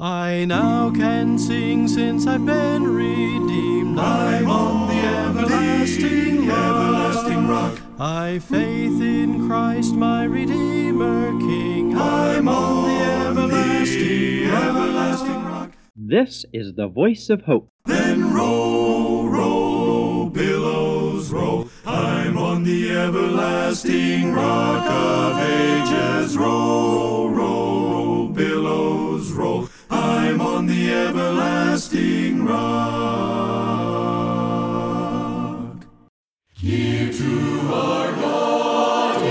I now can sing since I've been redeemed. I'm on the everlasting rock. everlasting rock. I faith in Christ my Redeemer King. I'm on the everlasting, everlasting rock. This is the voice of hope. Then roll, roll, billows roll. I'm on the everlasting rock of ages. Roll, roll, roll. I'm on the everlasting rock. Give to our God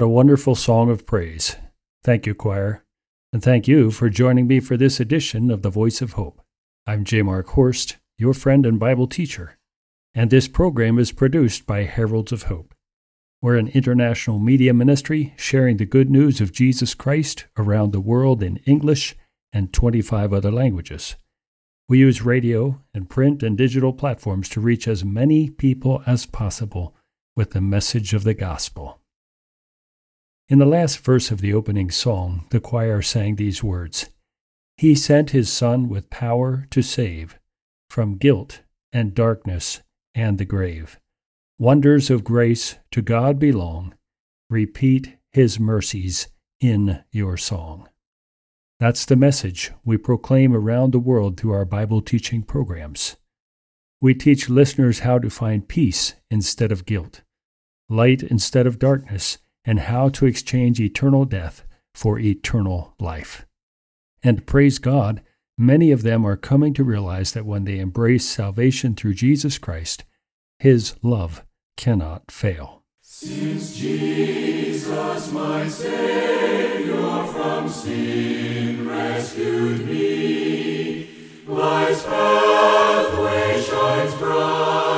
What a wonderful song of praise. Thank you, choir. And thank you for joining me for this edition of The Voice of Hope. I'm J. Mark Horst, your friend and Bible teacher, and this program is produced by Heralds of Hope. We're an international media ministry sharing the good news of Jesus Christ around the world in English and 25 other languages. We use radio and print and digital platforms to reach as many people as possible with the message of the gospel. In the last verse of the opening song, the choir sang these words He sent His Son with power to save from guilt and darkness and the grave. Wonders of grace to God belong. Repeat His mercies in your song. That's the message we proclaim around the world through our Bible teaching programs. We teach listeners how to find peace instead of guilt, light instead of darkness, and how to exchange eternal death for eternal life. And praise God, many of them are coming to realize that when they embrace salvation through Jesus Christ, His love cannot fail. Since Jesus, my Savior, from sin rescued me, life's pathway shines brighter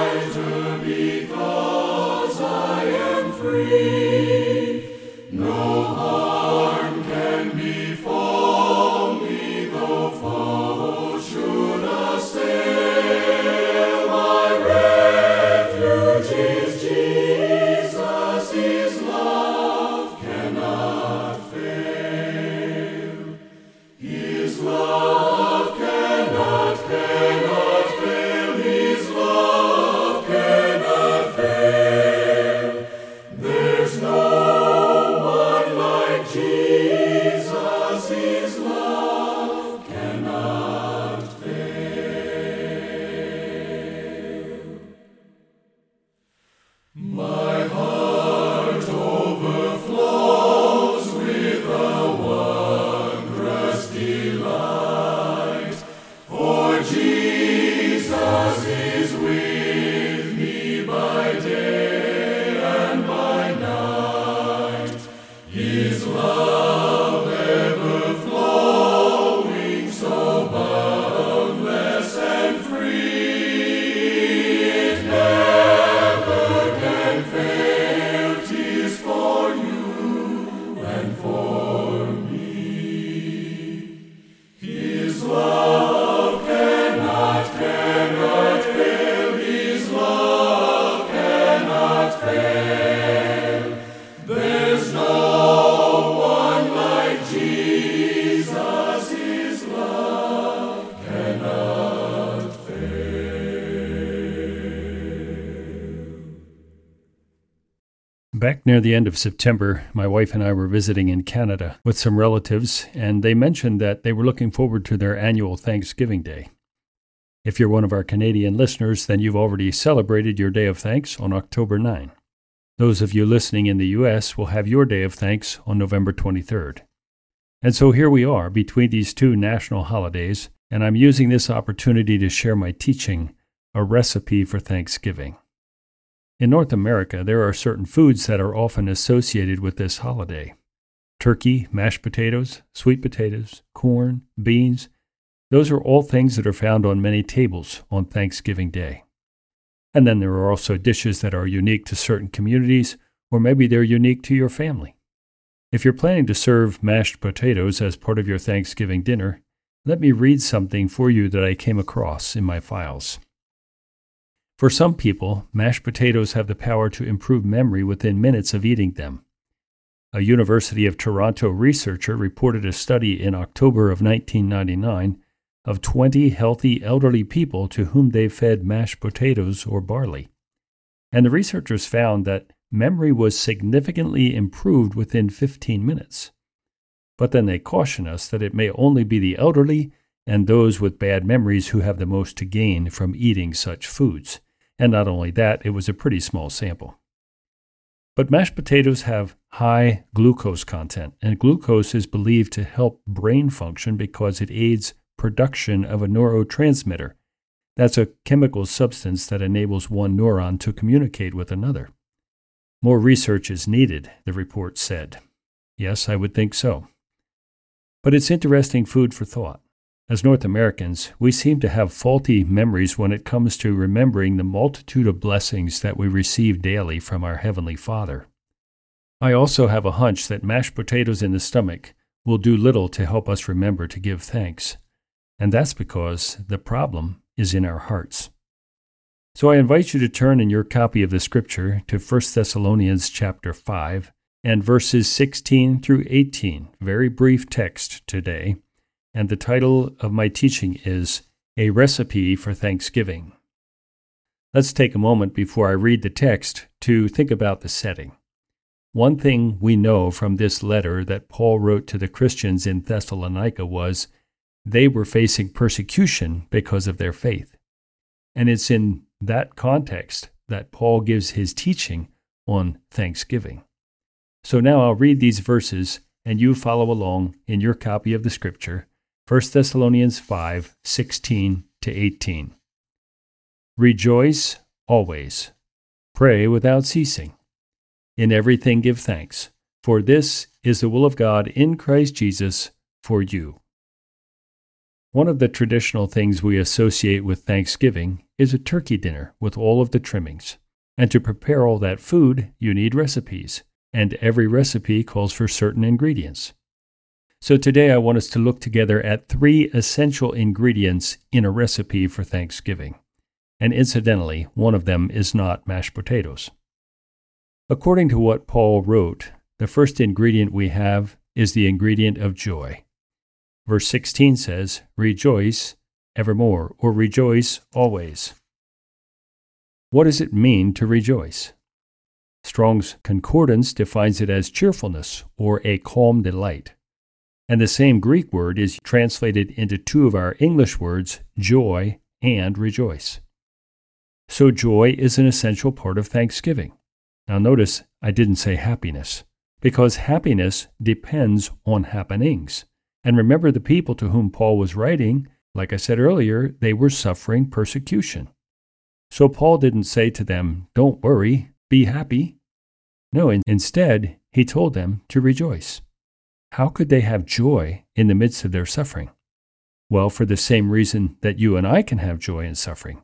Back near the end of September, my wife and I were visiting in Canada with some relatives, and they mentioned that they were looking forward to their annual Thanksgiving Day. If you're one of our Canadian listeners, then you've already celebrated your Day of Thanks on October 9. Those of you listening in the U.S. will have your Day of Thanks on November 23rd. And so here we are between these two national holidays, and I'm using this opportunity to share my teaching, A Recipe for Thanksgiving. In North America, there are certain foods that are often associated with this holiday turkey, mashed potatoes, sweet potatoes, corn, beans. Those are all things that are found on many tables on Thanksgiving Day. And then there are also dishes that are unique to certain communities, or maybe they're unique to your family. If you're planning to serve mashed potatoes as part of your Thanksgiving dinner, let me read something for you that I came across in my files. For some people, mashed potatoes have the power to improve memory within minutes of eating them. A University of Toronto researcher reported a study in October of 1999 of 20 healthy elderly people to whom they fed mashed potatoes or barley. And the researchers found that memory was significantly improved within 15 minutes. But then they caution us that it may only be the elderly and those with bad memories who have the most to gain from eating such foods. And not only that, it was a pretty small sample. But mashed potatoes have high glucose content, and glucose is believed to help brain function because it aids production of a neurotransmitter. That's a chemical substance that enables one neuron to communicate with another. More research is needed, the report said. Yes, I would think so. But it's interesting food for thought. As North Americans, we seem to have faulty memories when it comes to remembering the multitude of blessings that we receive daily from our Heavenly Father. I also have a hunch that mashed potatoes in the stomach will do little to help us remember to give thanks. And that's because the problem is in our hearts. So I invite you to turn in your copy of the scripture to 1 Thessalonians chapter 5 and verses 16 through 18. Very brief text today and the title of my teaching is A Recipe for Thanksgiving. Let's take a moment before I read the text to think about the setting. One thing we know from this letter that Paul wrote to the Christians in Thessalonica was they were facing persecution because of their faith. And it's in that context that Paul gives his teaching on Thanksgiving. So now I'll read these verses and you follow along in your copy of the scripture 1 Thessalonians 5 16 to 18. Rejoice always. Pray without ceasing. In everything give thanks, for this is the will of God in Christ Jesus for you. One of the traditional things we associate with Thanksgiving is a turkey dinner with all of the trimmings. And to prepare all that food, you need recipes, and every recipe calls for certain ingredients. So today I want us to look together at three essential ingredients in a recipe for Thanksgiving. And incidentally, one of them is not mashed potatoes. According to what Paul wrote, the first ingredient we have is the ingredient of joy. Verse 16 says, Rejoice evermore, or rejoice always. What does it mean to rejoice? Strong's Concordance defines it as cheerfulness or a calm delight. And the same Greek word is translated into two of our English words, joy and rejoice. So, joy is an essential part of Thanksgiving. Now, notice I didn't say happiness, because happiness depends on happenings. And remember, the people to whom Paul was writing, like I said earlier, they were suffering persecution. So, Paul didn't say to them, Don't worry, be happy. No, instead, he told them to rejoice. How could they have joy in the midst of their suffering? Well, for the same reason that you and I can have joy in suffering.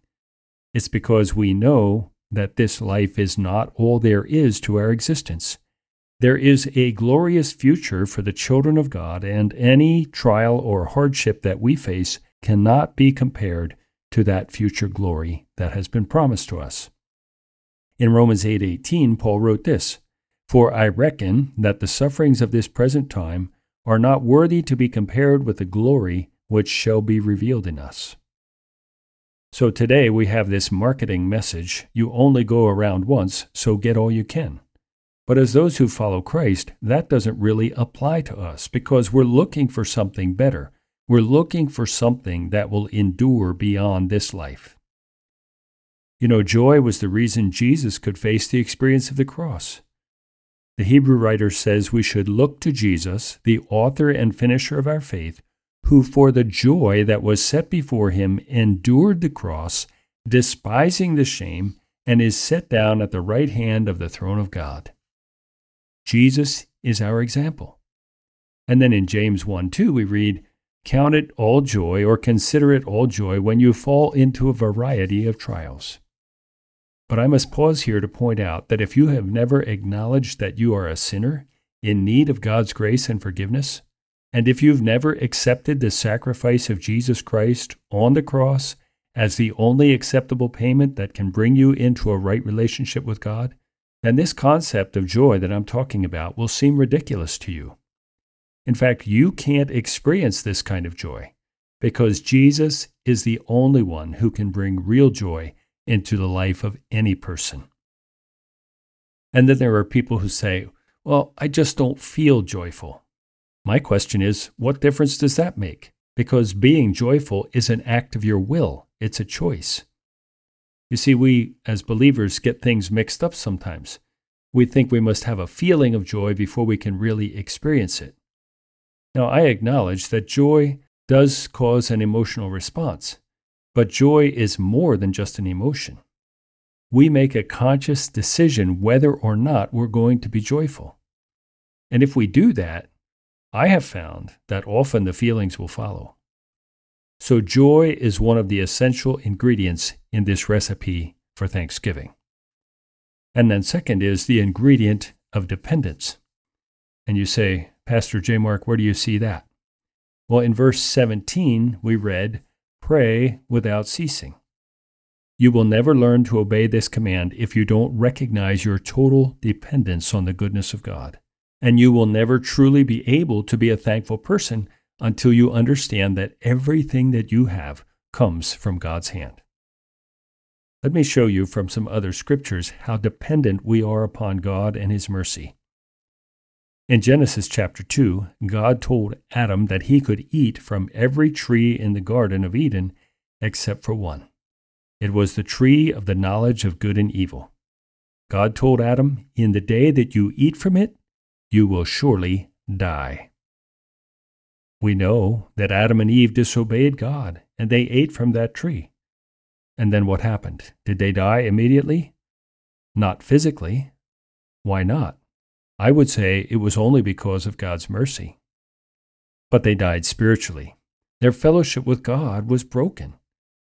It's because we know that this life is not all there is to our existence. There is a glorious future for the children of God, and any trial or hardship that we face cannot be compared to that future glory that has been promised to us. In Romans 8:18, 8, Paul wrote this: for I reckon that the sufferings of this present time are not worthy to be compared with the glory which shall be revealed in us. So today we have this marketing message you only go around once, so get all you can. But as those who follow Christ, that doesn't really apply to us because we're looking for something better. We're looking for something that will endure beyond this life. You know, joy was the reason Jesus could face the experience of the cross. The Hebrew writer says we should look to Jesus, the author and finisher of our faith, who for the joy that was set before him endured the cross, despising the shame, and is set down at the right hand of the throne of God. Jesus is our example. And then in James 1 2, we read, Count it all joy or consider it all joy when you fall into a variety of trials. But I must pause here to point out that if you have never acknowledged that you are a sinner in need of God's grace and forgiveness, and if you've never accepted the sacrifice of Jesus Christ on the cross as the only acceptable payment that can bring you into a right relationship with God, then this concept of joy that I'm talking about will seem ridiculous to you. In fact, you can't experience this kind of joy because Jesus is the only one who can bring real joy into the life of any person. And then there are people who say, Well, I just don't feel joyful. My question is, what difference does that make? Because being joyful is an act of your will, it's a choice. You see, we as believers get things mixed up sometimes. We think we must have a feeling of joy before we can really experience it. Now, I acknowledge that joy does cause an emotional response, but joy is more than just an emotion. We make a conscious decision whether or not we're going to be joyful. And if we do that, I have found that often the feelings will follow. So, joy is one of the essential ingredients in this recipe for Thanksgiving. And then, second, is the ingredient of dependence. And you say, Pastor J. Mark, where do you see that? Well, in verse 17, we read, Pray without ceasing. You will never learn to obey this command if you don't recognize your total dependence on the goodness of God. And you will never truly be able to be a thankful person until you understand that everything that you have comes from God's hand. Let me show you from some other scriptures how dependent we are upon God and His mercy. In Genesis chapter 2, God told Adam that he could eat from every tree in the Garden of Eden except for one. It was the tree of the knowledge of good and evil. God told Adam, In the day that you eat from it, you will surely die. We know that Adam and Eve disobeyed God and they ate from that tree. And then what happened? Did they die immediately? Not physically. Why not? I would say it was only because of God's mercy. But they died spiritually. Their fellowship with God was broken.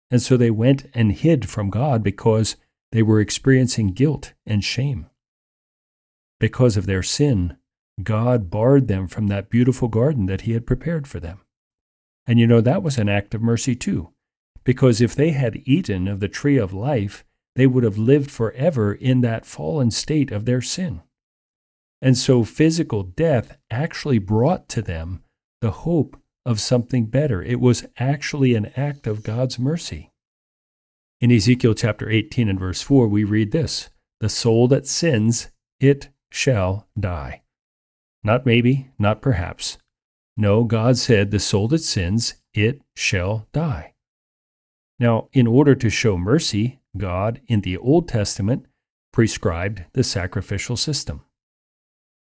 And so they went and hid from God because they were experiencing guilt and shame. Because of their sin, God barred them from that beautiful garden that He had prepared for them. And you know, that was an act of mercy too, because if they had eaten of the tree of life, they would have lived forever in that fallen state of their sin. And so physical death actually brought to them the hope of something better. It was actually an act of God's mercy. In Ezekiel chapter 18 and verse 4, we read this The soul that sins, it shall die. Not maybe, not perhaps. No, God said, The soul that sins, it shall die. Now, in order to show mercy, God, in the Old Testament, prescribed the sacrificial system.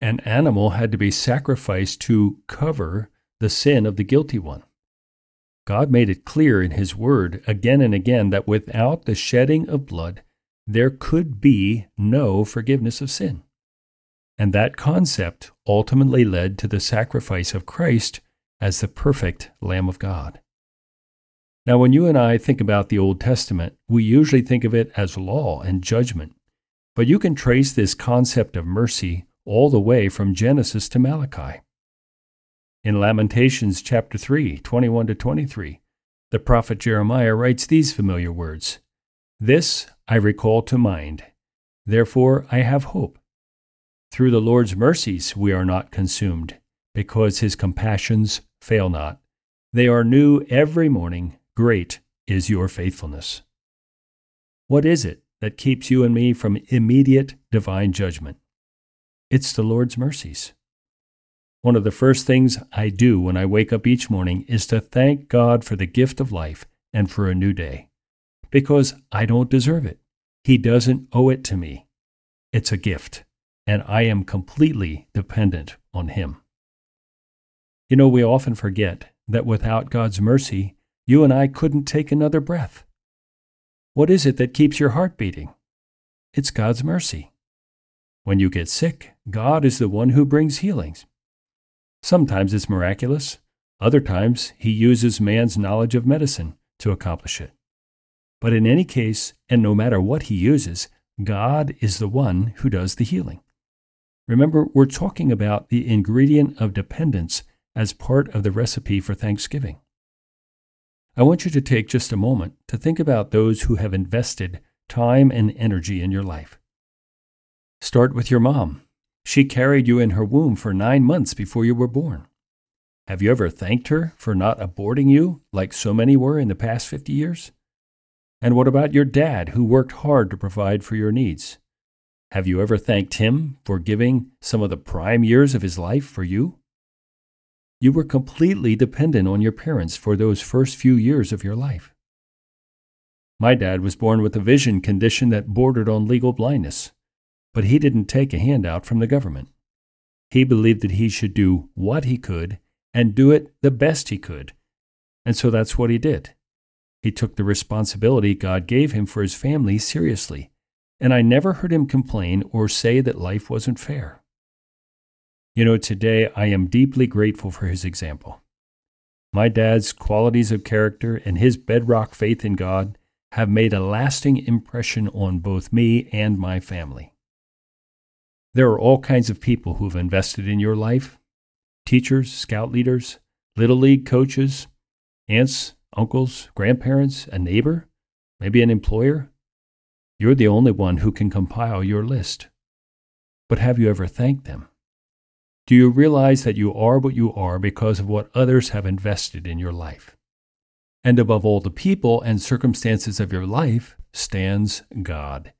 An animal had to be sacrificed to cover the sin of the guilty one. God made it clear in His Word again and again that without the shedding of blood, there could be no forgiveness of sin. And that concept ultimately led to the sacrifice of Christ as the perfect Lamb of God. Now, when you and I think about the Old Testament, we usually think of it as law and judgment. But you can trace this concept of mercy all the way from Genesis to Malachi. In Lamentations chapter 3, 21 to 23, the prophet Jeremiah writes these familiar words This I recall to mind, therefore I have hope. Through the Lord's mercies we are not consumed, because his compassions fail not. They are new every morning. Great is your faithfulness. What is it that keeps you and me from immediate divine judgment? It's the Lord's mercies. One of the first things I do when I wake up each morning is to thank God for the gift of life and for a new day. Because I don't deserve it. He doesn't owe it to me. It's a gift, and I am completely dependent on Him. You know, we often forget that without God's mercy, you and I couldn't take another breath. What is it that keeps your heart beating? It's God's mercy. When you get sick, God is the one who brings healings. Sometimes it's miraculous, other times, He uses man's knowledge of medicine to accomplish it. But in any case, and no matter what He uses, God is the one who does the healing. Remember, we're talking about the ingredient of dependence as part of the recipe for Thanksgiving. I want you to take just a moment to think about those who have invested time and energy in your life. Start with your mom. She carried you in her womb for nine months before you were born. Have you ever thanked her for not aborting you like so many were in the past 50 years? And what about your dad who worked hard to provide for your needs? Have you ever thanked him for giving some of the prime years of his life for you? You were completely dependent on your parents for those first few years of your life. My dad was born with a vision condition that bordered on legal blindness, but he didn't take a handout from the government. He believed that he should do what he could and do it the best he could, and so that's what he did. He took the responsibility God gave him for his family seriously, and I never heard him complain or say that life wasn't fair. You know, today I am deeply grateful for his example. My dad's qualities of character and his bedrock faith in God have made a lasting impression on both me and my family. There are all kinds of people who've invested in your life teachers, scout leaders, little league coaches, aunts, uncles, grandparents, a neighbor, maybe an employer. You're the only one who can compile your list. But have you ever thanked them? Do you realize that you are what you are because of what others have invested in your life? And above all the people and circumstances of your life stands God.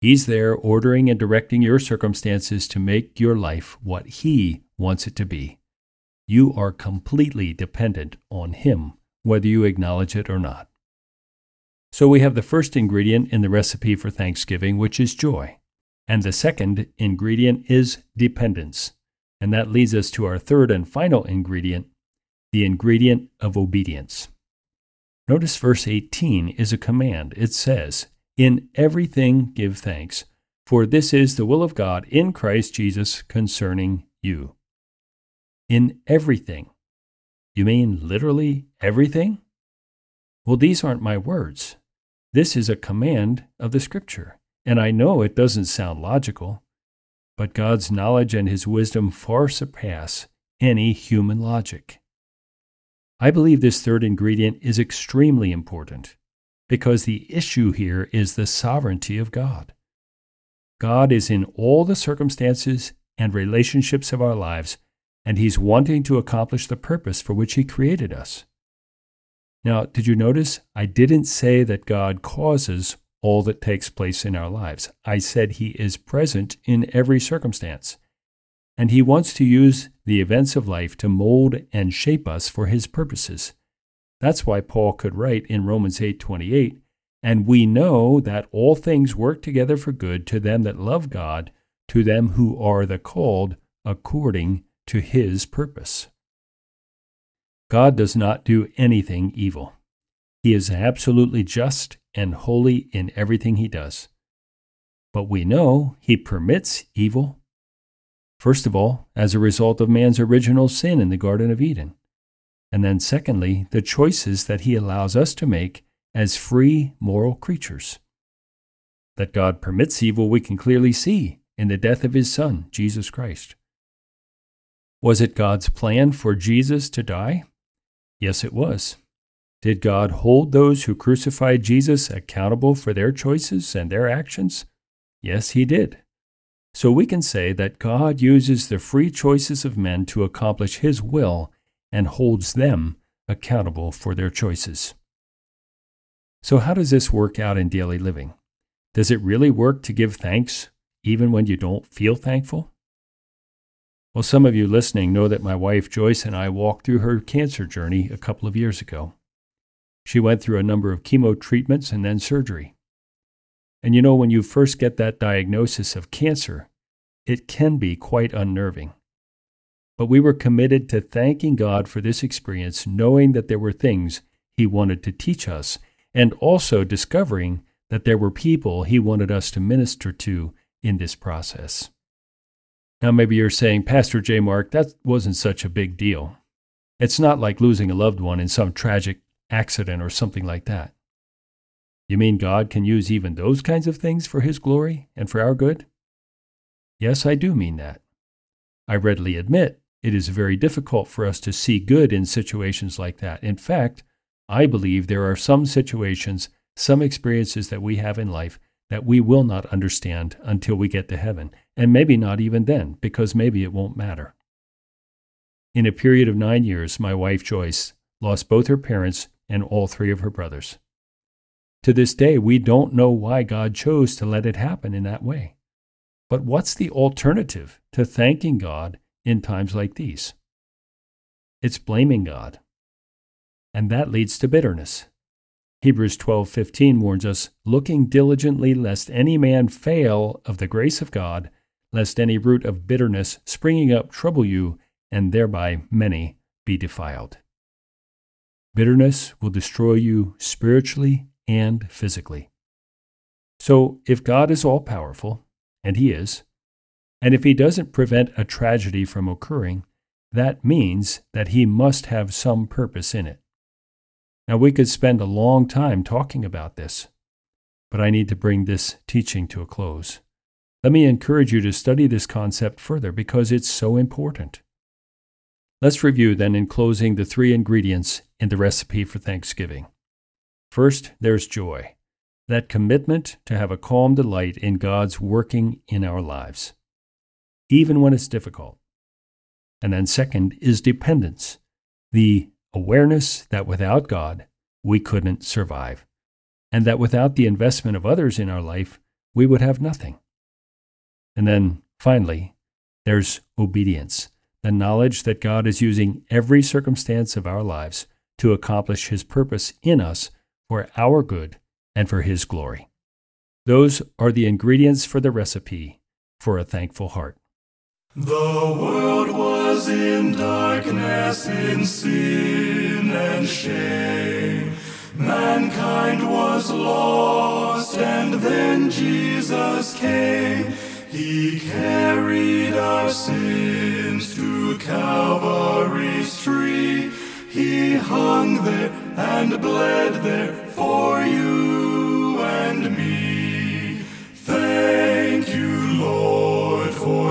He's there ordering and directing your circumstances to make your life what He wants it to be. You are completely dependent on Him, whether you acknowledge it or not. So we have the first ingredient in the recipe for Thanksgiving, which is joy. And the second ingredient is dependence. And that leads us to our third and final ingredient, the ingredient of obedience. Notice verse 18 is a command. It says, In everything give thanks, for this is the will of God in Christ Jesus concerning you. In everything. You mean literally everything? Well, these aren't my words. This is a command of the Scripture. And I know it doesn't sound logical, but God's knowledge and his wisdom far surpass any human logic. I believe this third ingredient is extremely important because the issue here is the sovereignty of God. God is in all the circumstances and relationships of our lives, and He's wanting to accomplish the purpose for which He created us. Now, did you notice I didn't say that God causes all that takes place in our lives. I said He is present in every circumstance, and He wants to use the events of life to mold and shape us for His purposes. That's why Paul could write in Romans 8:28, "And we know that all things work together for good to them that love God, to them who are the called according to His purpose." God does not do anything evil. He is absolutely just and holy in everything he does. But we know he permits evil. First of all, as a result of man's original sin in the Garden of Eden. And then, secondly, the choices that he allows us to make as free moral creatures. That God permits evil, we can clearly see in the death of his Son, Jesus Christ. Was it God's plan for Jesus to die? Yes, it was. Did God hold those who crucified Jesus accountable for their choices and their actions? Yes, He did. So we can say that God uses the free choices of men to accomplish His will and holds them accountable for their choices. So, how does this work out in daily living? Does it really work to give thanks even when you don't feel thankful? Well, some of you listening know that my wife Joyce and I walked through her cancer journey a couple of years ago. She went through a number of chemo treatments and then surgery. And you know, when you first get that diagnosis of cancer, it can be quite unnerving. But we were committed to thanking God for this experience, knowing that there were things He wanted to teach us, and also discovering that there were people He wanted us to minister to in this process. Now, maybe you're saying, Pastor J. Mark, that wasn't such a big deal. It's not like losing a loved one in some tragic accident or something like that. You mean God can use even those kinds of things for His glory and for our good? Yes, I do mean that. I readily admit it is very difficult for us to see good in situations like that. In fact, I believe there are some situations, some experiences that we have in life that we will not understand until we get to heaven, and maybe not even then, because maybe it won't matter. In a period of nine years, my wife Joyce lost both her parents and all three of her brothers. To this day, we don't know why God chose to let it happen in that way. But what's the alternative to thanking God in times like these? It's blaming God. And that leads to bitterness. Hebrews 12:15 warns us, looking diligently lest any man fail of the grace of God, lest any root of bitterness springing up trouble you, and thereby many be defiled. Bitterness will destroy you spiritually and physically. So, if God is all powerful, and He is, and if He doesn't prevent a tragedy from occurring, that means that He must have some purpose in it. Now, we could spend a long time talking about this, but I need to bring this teaching to a close. Let me encourage you to study this concept further because it's so important. Let's review then in closing the three ingredients in the recipe for Thanksgiving. First, there's joy, that commitment to have a calm delight in God's working in our lives, even when it's difficult. And then, second, is dependence, the awareness that without God, we couldn't survive, and that without the investment of others in our life, we would have nothing. And then, finally, there's obedience the knowledge that God is using every circumstance of our lives to accomplish His purpose in us for our good and for His glory. Those are the ingredients for the recipe for a thankful heart. The world was in darkness, in sin and shame. Mankind was lost, and then Jesus came. He carried our sins to Calvary's tree. He hung there and bled there for you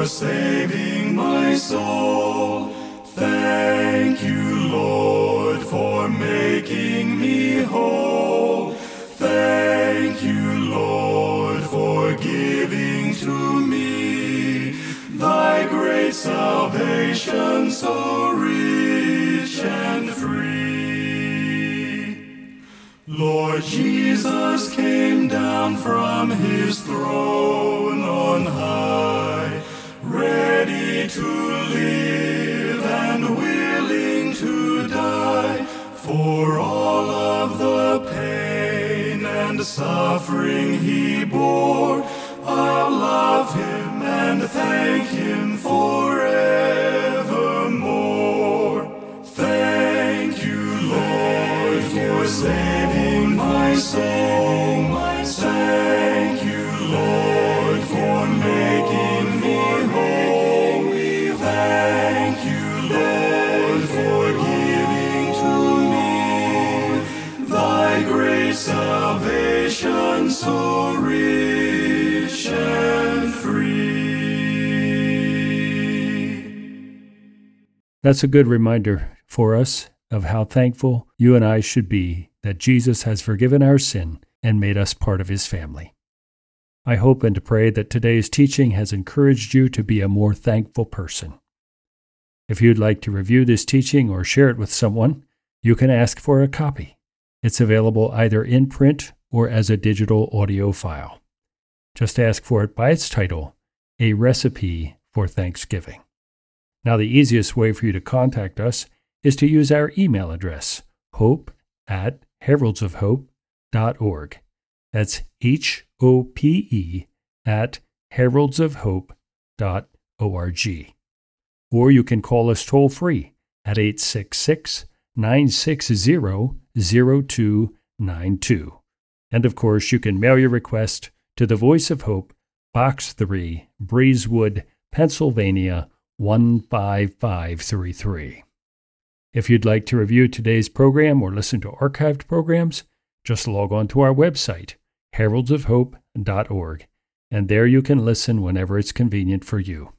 for saving my soul. Thank you, Lord, for making me whole. Thank you, Lord, for giving to me thy great salvation so rich and free. Lord Jesus came down from his throne suffering he bore. That's a good reminder for us of how thankful you and I should be that Jesus has forgiven our sin and made us part of his family. I hope and pray that today's teaching has encouraged you to be a more thankful person. If you'd like to review this teaching or share it with someone, you can ask for a copy. It's available either in print or as a digital audio file. Just ask for it by its title, A Recipe for Thanksgiving. Now, the easiest way for you to contact us is to use our email address, hope at heraldsofhope.org. That's H O P E at heraldsofhope.org. Or you can call us toll free at 866 960 0292. And of course, you can mail your request to the Voice of Hope, Box 3, Breezewood, Pennsylvania 15533. If you'd like to review today's program or listen to archived programs, just log on to our website, heraldsofhope.org, and there you can listen whenever it's convenient for you.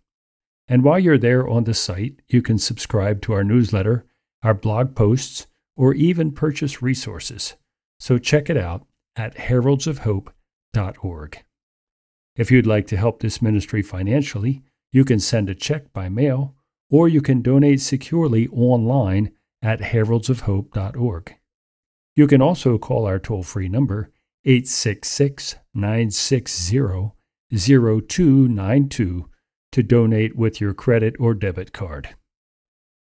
And while you're there on the site, you can subscribe to our newsletter, our blog posts, or even purchase resources. So check it out at heraldsofhope.org. If you'd like to help this ministry financially, you can send a check by mail or you can donate securely online at heraldsofhope.org. You can also call our toll free number 866 960 0292 to donate with your credit or debit card.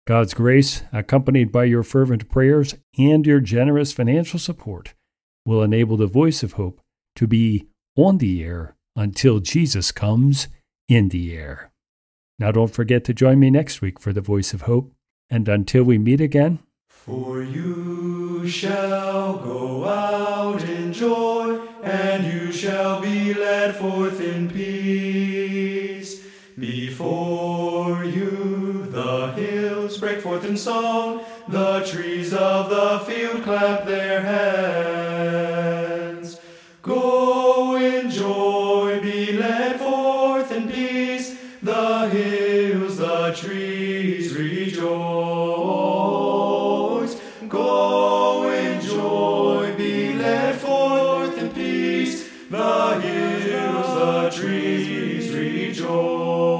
God's grace, accompanied by your fervent prayers and your generous financial support, will enable the voice of hope to be on the air until Jesus comes in the air. Now, don't forget to join me next week for the voice of hope. And until we meet again, For you shall go out in joy, and you shall be led forth in peace. Before you the hills break forth in song, the trees of the field clap their hands. Trees rejoice.